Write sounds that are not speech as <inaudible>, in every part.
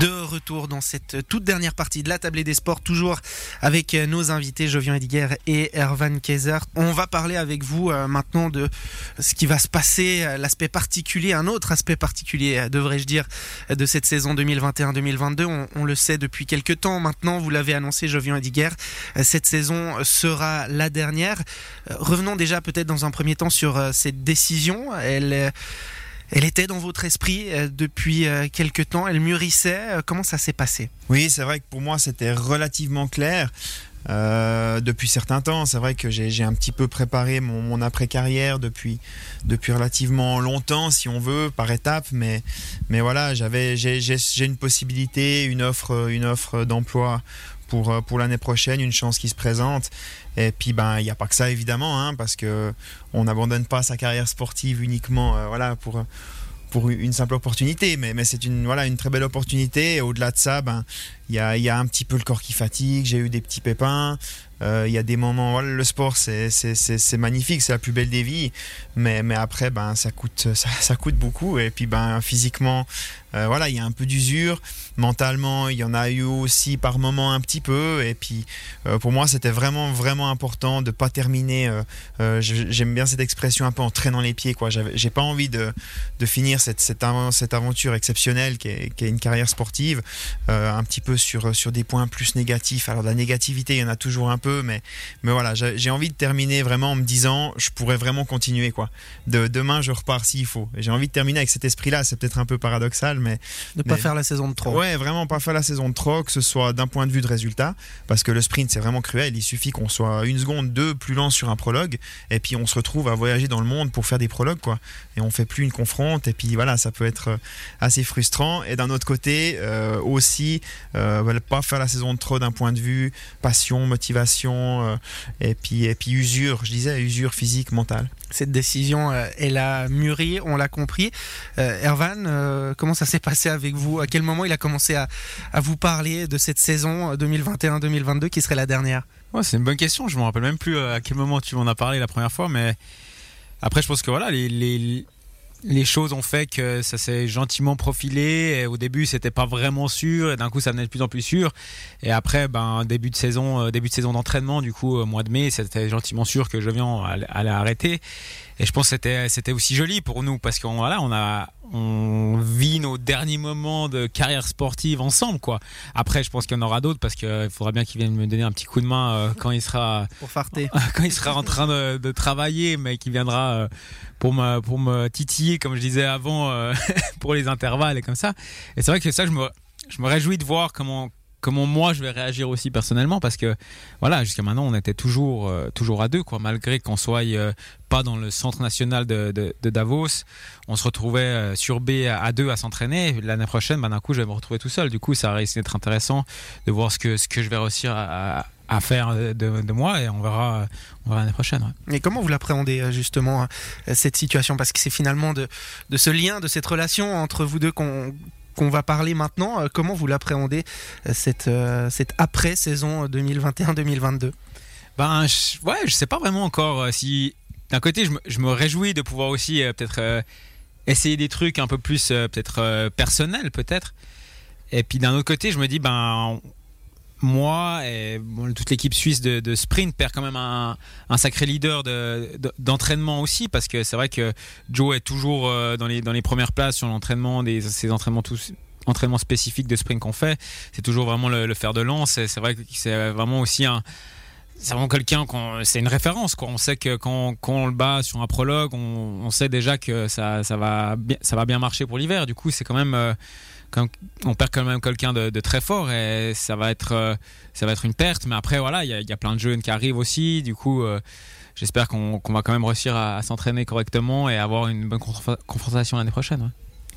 De retour dans cette toute dernière partie de la tablée des sports, toujours avec nos invités Jovian Ediger et Ervan Kaiser. On va parler avec vous euh, maintenant de ce qui va se passer, euh, l'aspect particulier, un autre aspect particulier, euh, devrais-je dire, de cette saison 2021-2022. On, on, le sait depuis quelques temps maintenant, vous l'avez annoncé Jovian Ediger, cette saison sera la dernière. Revenons déjà peut-être dans un premier temps sur cette décision. Elle elle était dans votre esprit euh, depuis euh, quelques temps, elle mûrissait. Euh, comment ça s'est passé? Oui, c'est vrai que pour moi c'était relativement clair. Euh, depuis certains temps. C'est vrai que j'ai un petit peu préparé mon, après-carrière depuis, depuis relativement longtemps, si on veut, par étapes. Mais, mais voilà, j'ai une possibilité, une offre, une offre d'emploi pour, pour l'année prochaine, une chance qui se présente. Et puis ben il n'y a pas que ça évidemment, hein, parce que on n'abandonne pas sa carrière sportive uniquement euh, voilà pour pour une simple opportunité, mais, mais c'est une, voilà, une très belle opportunité. Au-delà de ça, ben, il y a, y a, un petit peu le corps qui fatigue, j'ai eu des petits pépins, il y a des moments, le sport c'est magnifique, c'est la plus belle des vies, mais, mais après ben, ça, coûte, ça, coûte beaucoup. Et puis ben, physiquement, euh, voilà, il y a un peu d'usure. Mentalement, il y en a eu aussi par moments un petit peu. Et puis euh, pour moi, c'était vraiment, vraiment important de pas terminer. J'aime bien cette expression un peu en traînant les pieds. quoi. J'ai pas envie de, de finir cette, cette, cette, aventure exceptionnelle qui est, qui est une carrière sportive un petit peu sur, sur des points plus négatifs. Alors la négativité, il y en a toujours un peu mais, mais voilà, j'ai envie de terminer vraiment en me disant, je pourrais vraiment continuer, quoi. De, demain, je repars s'il faut. J'ai envie de terminer avec cet esprit-là. C'est peut-être un peu paradoxal, mais. Ne pas faire la saison de trop. Ouais, vraiment pas faire la saison de trop, que ce soit d'un point de vue de résultat, parce que le sprint, c'est vraiment cruel. Il suffit qu'on soit une seconde, deux plus lent sur un prologue, et puis on se retrouve à voyager dans le monde pour faire des prologues, quoi. Et on fait plus une confronte, et puis voilà, ça peut être euh, assez frustrant. Et d'un autre côté, euh, aussi, euh, pas faire la saison de trop d'un point de vue passion, motivation euh, et puis et puis usure, je disais usure physique, mentale. Cette décision, euh, elle a mûri, on l'a compris. Euh, Ervan, comment ça s'est passé avec vous? À quel moment il a commencé à, à vous parler de cette saison 2021-2022 qui serait la dernière? Ouais, C'est une bonne question. Je me rappelle même plus à quel moment tu m'en as parlé la première fois, mais après je pense que voilà les, les les choses ont fait que ça s'est gentiment profilé. Au début, c'était pas vraiment sûr, et d'un coup, ça venait de plus en plus sûr. Et après, ben début de saison, euh, début de saison d'entraînement, du coup, mois de mai, c'était gentiment sûr que Jovian allait arrêter. Et je pense que c'était c'était aussi joli pour nous parce qu'on voilà, on a on vit nos derniers moments de carrière sportive ensemble quoi. Après, je pense qu'il y en aura d'autres parce qu'il faudra bien qu'il vienne me donner un petit coup de main euh, quand il sera pour farter. <laughs> quand il sera en train de, de travailler, mais qu'il viendra euh, pour me pour me titiller comme je disais avant euh, <laughs> pour les intervalles et comme ça. Et c'est vrai que ça, je me je me réjouis de voir comment comment moi je vais réagir aussi personnellement parce que voilà jusqu'à maintenant on était toujours euh, toujours à deux quoi. Malgré qu'on soit euh, pas dans le centre national de, de, Davos on se retrouvait euh, sur B à, deux à s'entraîner. L'année prochaine ben, d'un coup je vais me retrouver tout seul. Du coup ça risque d'être intéressant de voir ce que ce que je vais réussir à, faire de, de, moi et on verra, on verra l'année prochaine. Et comment vous l'appréhendez justement cette situation? Parce que c'est finalement de, de ce lien, de cette relation entre vous deux qu'on qu'on va parler maintenant. Euh, comment vous l'appréhendez euh, cette, euh, cette après-saison 2021-2022 Ben je, ouais, je sais pas vraiment encore si d'un côté je me, je me, réjouis de pouvoir aussi peut-être essayer des trucs un peu plus peut-être personnels peut-être. Et puis d'un autre côté je me dis ben moi et toute l'équipe suisse de, sprint perd quand même un, sacré leader d'entraînement de, aussi parce que c'est vrai que Joe est toujours euh, dans les, dans les premières places sur l'entraînement des ces entraînements entraînements spécifiques de sprint qu'on fait. C'est toujours vraiment le, le, fer de lance c'est vrai que c'est vraiment aussi un c'est vraiment quelqu'un c'est une référence quoi. On sait que quand, quand, on le bat sur un prologue on, sait déjà que ça, ça va bien ça va bien marcher pour l'hiver. Du coup c'est quand même euh, on perd quand même quelqu'un de, très fort et ça va être euh, ça va être une perte. Mais après voilà il y a, y a, plein de jeunes qui arrivent aussi. Du coup euh, j'espère qu'on qu va quand même réussir à, s'entraîner correctement et avoir une bonne confrontation l'année prochaine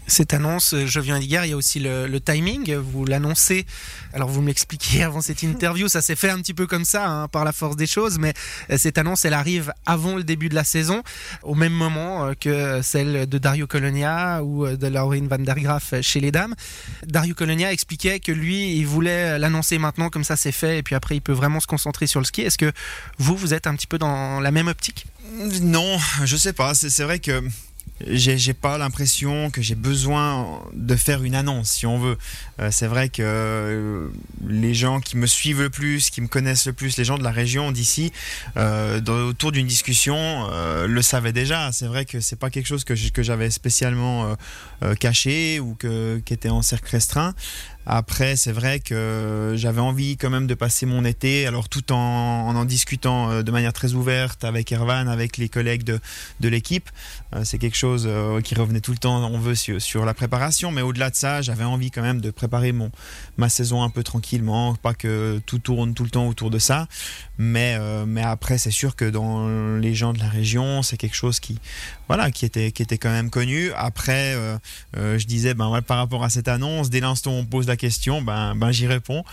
cette annonce, euh, je viens d'hier, il y a aussi le, timing, vous l'annoncez, alors vous me l'expliquiez avant cette interview, ça s'est fait un petit peu comme ça, hein, par la force des choses, mais euh, cette annonce, elle arrive avant le début de la saison, au même moment euh, que celle de Dario Colonia ou de Laurine van der Graaf chez les dames. Dario Colonia expliquait que lui, il voulait l'annoncer maintenant, comme ça c'est fait, et puis après il peut vraiment se concentrer sur le ski. Est-ce que vous, vous êtes un petit peu dans la même optique? Non, je sais pas, c'est vrai que j'ai pas l'impression que j'ai besoin de faire une annonce, si on veut. Euh, c'est vrai que euh, les gens qui me suivent le plus, qui me connaissent le plus, les gens de la région d'ici, euh, autour d'une discussion, le savaient déjà. C'est vrai que c'est pas quelque chose que j'avais spécialement caché ou que, qui était en cercle restreint. Après, c'est vrai que j'avais envie quand même de passer mon été, alors tout en en, discutant euh, de manière très ouverte avec Ervan, avec les collègues de, de l'équipe. Euh, c'est quelque chose euh, qui revenait tout le temps, on veut, sur, sur la préparation. Mais au-delà de ça, j'avais envie quand même de préparer mon, ma saison un peu tranquillement, pas que tout tourne tout le temps autour de ça. Mais, mais après, c'est sûr que dans les gens de la région, c'est quelque chose qui, voilà, qui était, qui était quand même connu. Après, je disais, ben, par rapport à cette annonce, dès l'instant où on pose la question, ben, ben j'y réponds.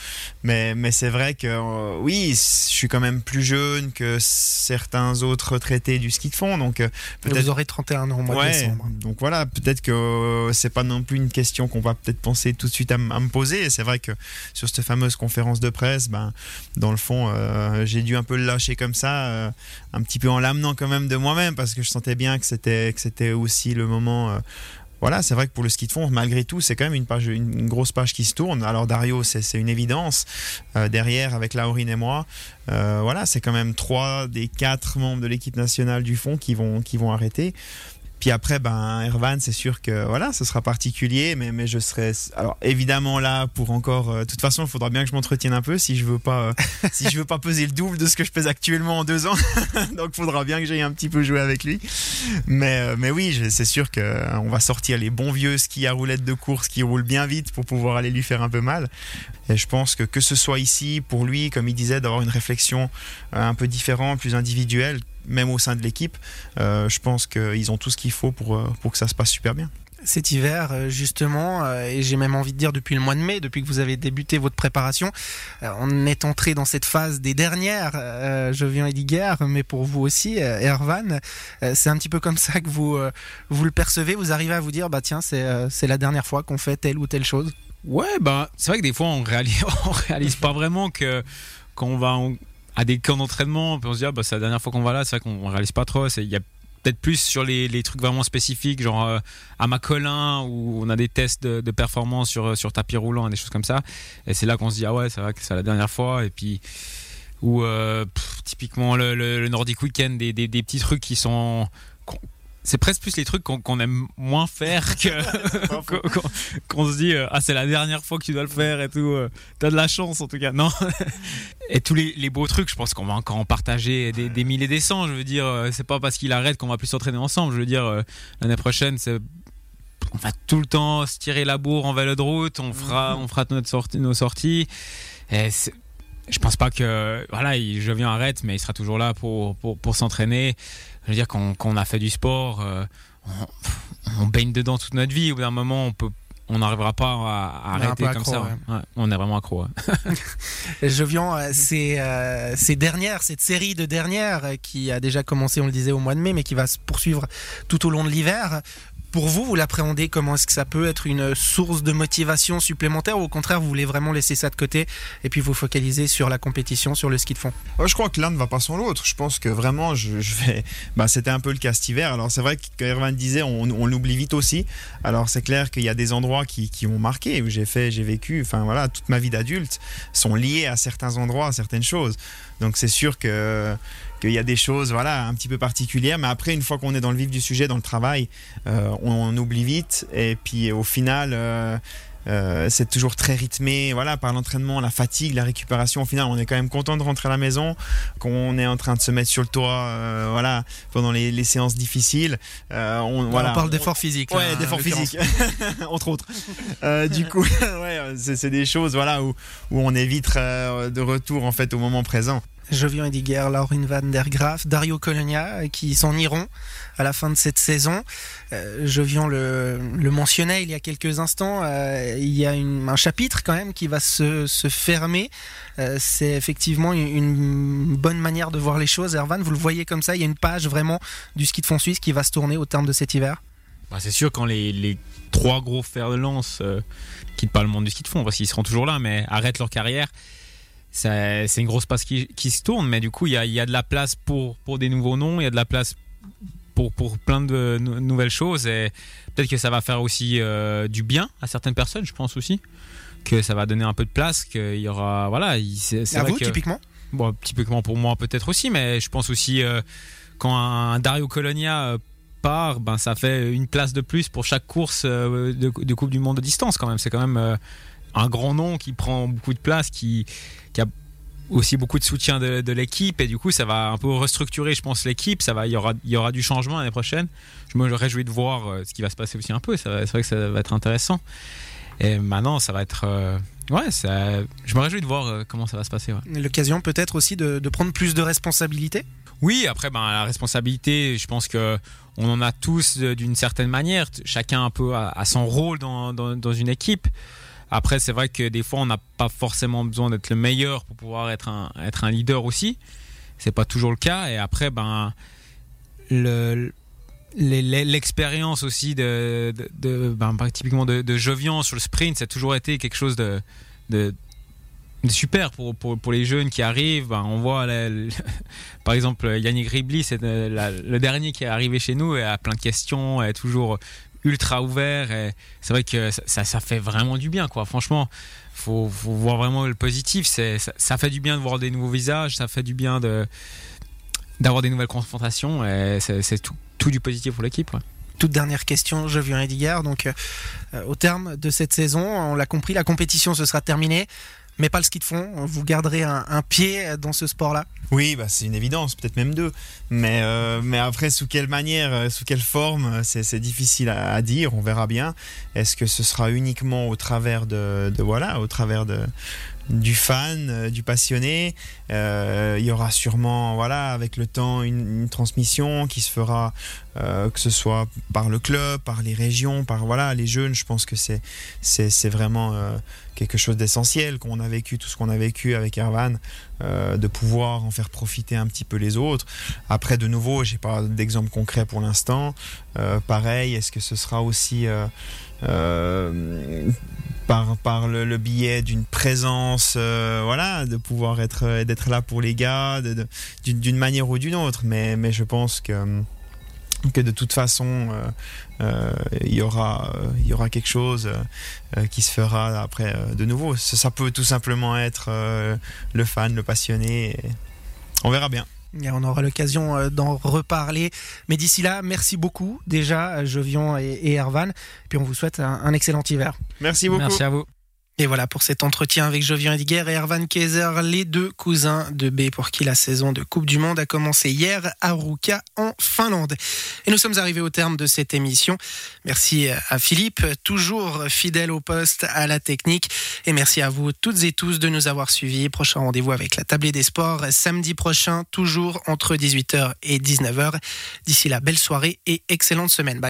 Mais, mais c'est vrai que euh, oui, je suis quand même plus jeune que certains autres retraités du ski de fond. Donc, peut-être. Vous aurez 31 ans au mois de décembre. Donc voilà, peut-être que c'est pas non plus une question qu'on va peut-être penser tout de suite à, me poser. Et c'est vrai que sur cette fameuse conférence de presse, ben, dans le fond, j'ai dû un peu le lâcher comme ça, un petit peu en l'amenant quand même de moi-même, parce que je sentais bien que c'était que c'était aussi le moment. Voilà, c'est vrai que pour le ski de fond, malgré tout, c'est quand même une, grosse page qui se tourne. Alors Dario, c'est une évidence. Euh, derrière, avec Laurine et moi, euh, voilà, c'est quand même trois des quatre membres de l'équipe nationale du fond qui vont, qui vont arrêter. Puis après, ben, Ervan, c'est sûr que voilà, ce sera particulier, mais, mais je serai alors évidemment là pour encore. Euh, de toute façon, il faudra bien que je m'entretienne un peu si je veux pas, euh, <laughs> si je veux pas peser le double de ce que je pèse actuellement en deux ans. <laughs> Donc, il faudra bien que j'aille un petit peu jouer avec lui. Mais, euh, mais oui, c'est sûr que on va sortir les bons vieux skis à roulettes de course qui roulent bien vite pour pouvoir aller lui faire un peu mal. Et je pense que que ce soit ici pour lui, comme il disait, d'avoir une réflexion un peu différente, plus individuelle, même au sein de l'équipe, euh, je pense qu'ils ont tout ce qu'il faut pour, euh, pour que ça se passe super bien cet hiver, euh, justement, et j'ai même envie de dire depuis le mois de mai, depuis que vous avez débuté votre préparation, on est entré dans cette phase des dernières. Je viens Ediguer, mais pour vous aussi, Ervan, c'est un petit peu comme ça que vous, vous le percevez. Vous arrivez à vous dire, bah tiens, c'est la dernière fois qu'on fait telle ou telle chose. Ouais, bah c'est vrai que des fois on réalise, <laughs> on réalise pas vraiment que qu'on va à des camps d'entraînement, on se dit, ah, bah, c'est la dernière fois qu'on va là, c'est vrai qu'on réalise pas trop. Il y a peut-être plus sur les, les, trucs vraiment spécifiques, genre euh, à Macolin, où on a des tests de, performance sur, sur tapis roulant des choses comme ça. Et c'est là qu'on se dit, ah ouais, c'est vrai que c'est la dernière fois. Et puis, ou euh, typiquement le, le, Nordic Weekend, des, des, des, petits trucs qui sont c'est presque plus les trucs qu'on aime moins faire que <laughs> <laughs> qu'on se dit euh, ah c'est la dernière fois que tu dois le faire et tout euh, t'as de la chance en tout cas. Non. <laughs> Et tous les, les, beaux trucs je pense qu'on va encore en partager des, des milliers des cents. Je veux dire euh, c'est pas parce qu'il arrête qu'on va plus s'entraîner ensemble. Je veux dire l'année prochaine c'est on va tout le temps se tirer la bourre en vélo de route. On fera on fera notre sortie, nos sorties. Et je pense pas que voilà je viens arrête mais il sera toujours là pour pour, pour s'entraîner je veux dire, qu'on a fait du sport, euh, on, baigne dedans toute notre vie. Au bout d'un moment, on peut on n'arrivera pas à, arrêter comme ça. on est vraiment accro. <laughs> Je viens, euh, c'est euh, ces dernières, cette série de dernières qui a déjà commencé, on le disait, au mois de mai, mais qui va se poursuivre tout au long de l'hiver. Pour vous, vous l'appréhendez? Comment Est-ce que ça peut être une source de motivation supplémentaire ou au contraire, vous voulez vraiment laisser ça de côté et puis vous focaliser sur la compétition, sur le ski de fond? Je crois que l'un ne va pas sans l'autre. Je pense que vraiment, je, vais. <laughs> Bah, C'était un peu le cas cet hiver. Alors, c'est vrai que disait, on, l'oublie vite aussi. Alors, c'est clair qu'il y a des endroits qui, qui ont marqué, où j'ai fait, j'ai vécu, enfin voilà, toute ma vie d'adulte sont liés à certains endroits, à certaines choses. Donc, c'est sûr que qu'il y a des choses voilà un petit peu particulières mais après une fois qu'on est dans le vif du sujet dans le travail euh, on, oublie vite et puis au final euh, euh, c'est toujours très rythmé, voilà, par l'entraînement, la fatigue, la récupération. Au final, on est quand même content de rentrer à la maison, qu'on est en train de se mettre sur le toit, voilà, pendant les, séances difficiles. on, voilà, on parle d'efforts physiques. Ouais, d'efforts physiques, <laughs> entre autres. du coup, <laughs> ouais, c'est des choses, voilà, où, où on est vite de retour en fait au moment présent. Jovian Ediger, Laurin van der Graaf, Dario Colonia qui s'en iront à la fin de cette saison. Euh, Jovian le, mentionnait il y a quelques instants, euh, il y a un chapitre quand même qui va se, fermer. Euh, c'est effectivement une, bonne manière de voir les choses. Ervan, vous le voyez comme ça, il y a une page vraiment du ski de fond suisse qui va se tourner au terme de cet hiver bah, C'est sûr quand les, trois gros fers de lance quittent pas le monde du ski de fond, parce qu'ils seront toujours là, mais arrêtent leur carrière c'est une grosse passe qui, qui, se tourne, mais du coup, il y a, y a, de la place pour, pour des nouveaux noms, il y a de la place pour, pour plein de nouvelles choses et peut-être que ça va faire aussi du bien à certaines personnes, je pense aussi que ça va donner un peu de place, qu'il y aura voilà. C'est à vous typiquement? Bon, typiquement pour moi peut-être aussi, mais je pense aussi quand un Dario Colonia part, ben ça fait une place de plus pour chaque course de, de Coupe du Monde de distance quand même. C'est quand même un grand nom qui prend beaucoup de place, qui, qui a aussi beaucoup de soutien de, l'équipe. Et du coup ça va un peu restructurer je pense l'équipe. Ça va il y aura il y aura du changement l'année prochaine. Je me réjouis de voir euh, ce qui va se passer aussi un peu. C'est vrai que ça va être intéressant. Et maintenant ça va être euh, ouais ça, je me réjouis de voir euh, comment ça va se passer l'occasion peut-être aussi de, prendre plus de responsabilités? Oui après ben la responsabilité je pense que on en a tous d'une certaine manière. Chacun un peu a, son rôle dans, dans, dans une équipe après, c'est vrai que des fois, on n'a pas forcément besoin d'être le meilleur pour pouvoir être un, être un leader aussi. C'est pas toujours le cas. Et après, ben, l'expérience aussi de, de, ben, typiquement de, de, Jovian sur le sprint, ça a toujours été quelque chose de, de, super pour, pour, les jeunes qui arrivent. Ben, on voit, <laughs> par exemple, Yannick Ribli, c'est le dernier qui est arrivé chez nous et a plein de questions, est toujours ultra ouvert. Et c'est vrai que ça, fait vraiment du bien, quoi. Franchement, faut, faut voir vraiment le positif. C'est, ça, fait du bien de voir des nouveaux visages, ça fait du bien d'avoir des nouvelles confrontations. Et c'est, tout, du positif pour l'équipe. toute dernière question, je viens Ediger. Donc, euh, au terme de cette saison, on l'a compris, la compétition se sera terminée mais pas le ski de fond. Vous garderez un, pied dans ce sport-là? Oui, bah, c'est une évidence, peut-être même deux. Mais, euh, après, sous quelle manière, euh, sous quelle forme, euh, c'est difficile à, dire, on verra bien. Est-ce que ce sera uniquement au travers de voilà, au travers de, du fan, euh, du passionné. Euh, il y aura sûrement, voilà, avec le temps, une, transmission qui se fera, euh, que ce soit par le club, par les régions, par voilà, les jeunes. Je pense que c'est c'est vraiment quelque chose d'essentiel qu'on a vécu, tout ce qu'on a vécu avec Erwan, de pouvoir en faire profiter un petit peu les autres. Après, de nouveau, j'ai pas d'exemple concret pour l'instant. pareil, est-ce que ce sera aussi par, par le, le biais d'une présence, euh, voilà, de pouvoir être euh, d'être là pour les gars, d'une manière ou d'une autre. Mais, mais je pense que que de toute façon euh, il y aura y aura quelque chose qui se fera après de nouveau. Ça, peut tout simplement être le fan, le passionné. on verra bien on aura l'occasion euh, d'en reparler. Mais d'ici là, merci beaucoup déjà, Jovian et, et Ervan. Puis on vous souhaite un excellent hiver. Merci beaucoup. Merci à vous. Et voilà pour cet entretien avec Jovian Ediguer et Ervan Kaiser, les deux cousins de B pour qui la saison de Coupe du Monde a commencé hier à Ruka en Finlande. Et nous sommes arrivés au terme de cette émission. Merci à Philippe, toujours fidèle au poste, à la technique. Et merci à vous toutes et tous de nous avoir suivis. Prochain rendez-vous avec la tablée des sports samedi prochain, toujours entre 18h et 19h. D'ici là, belle soirée et excellente semaine.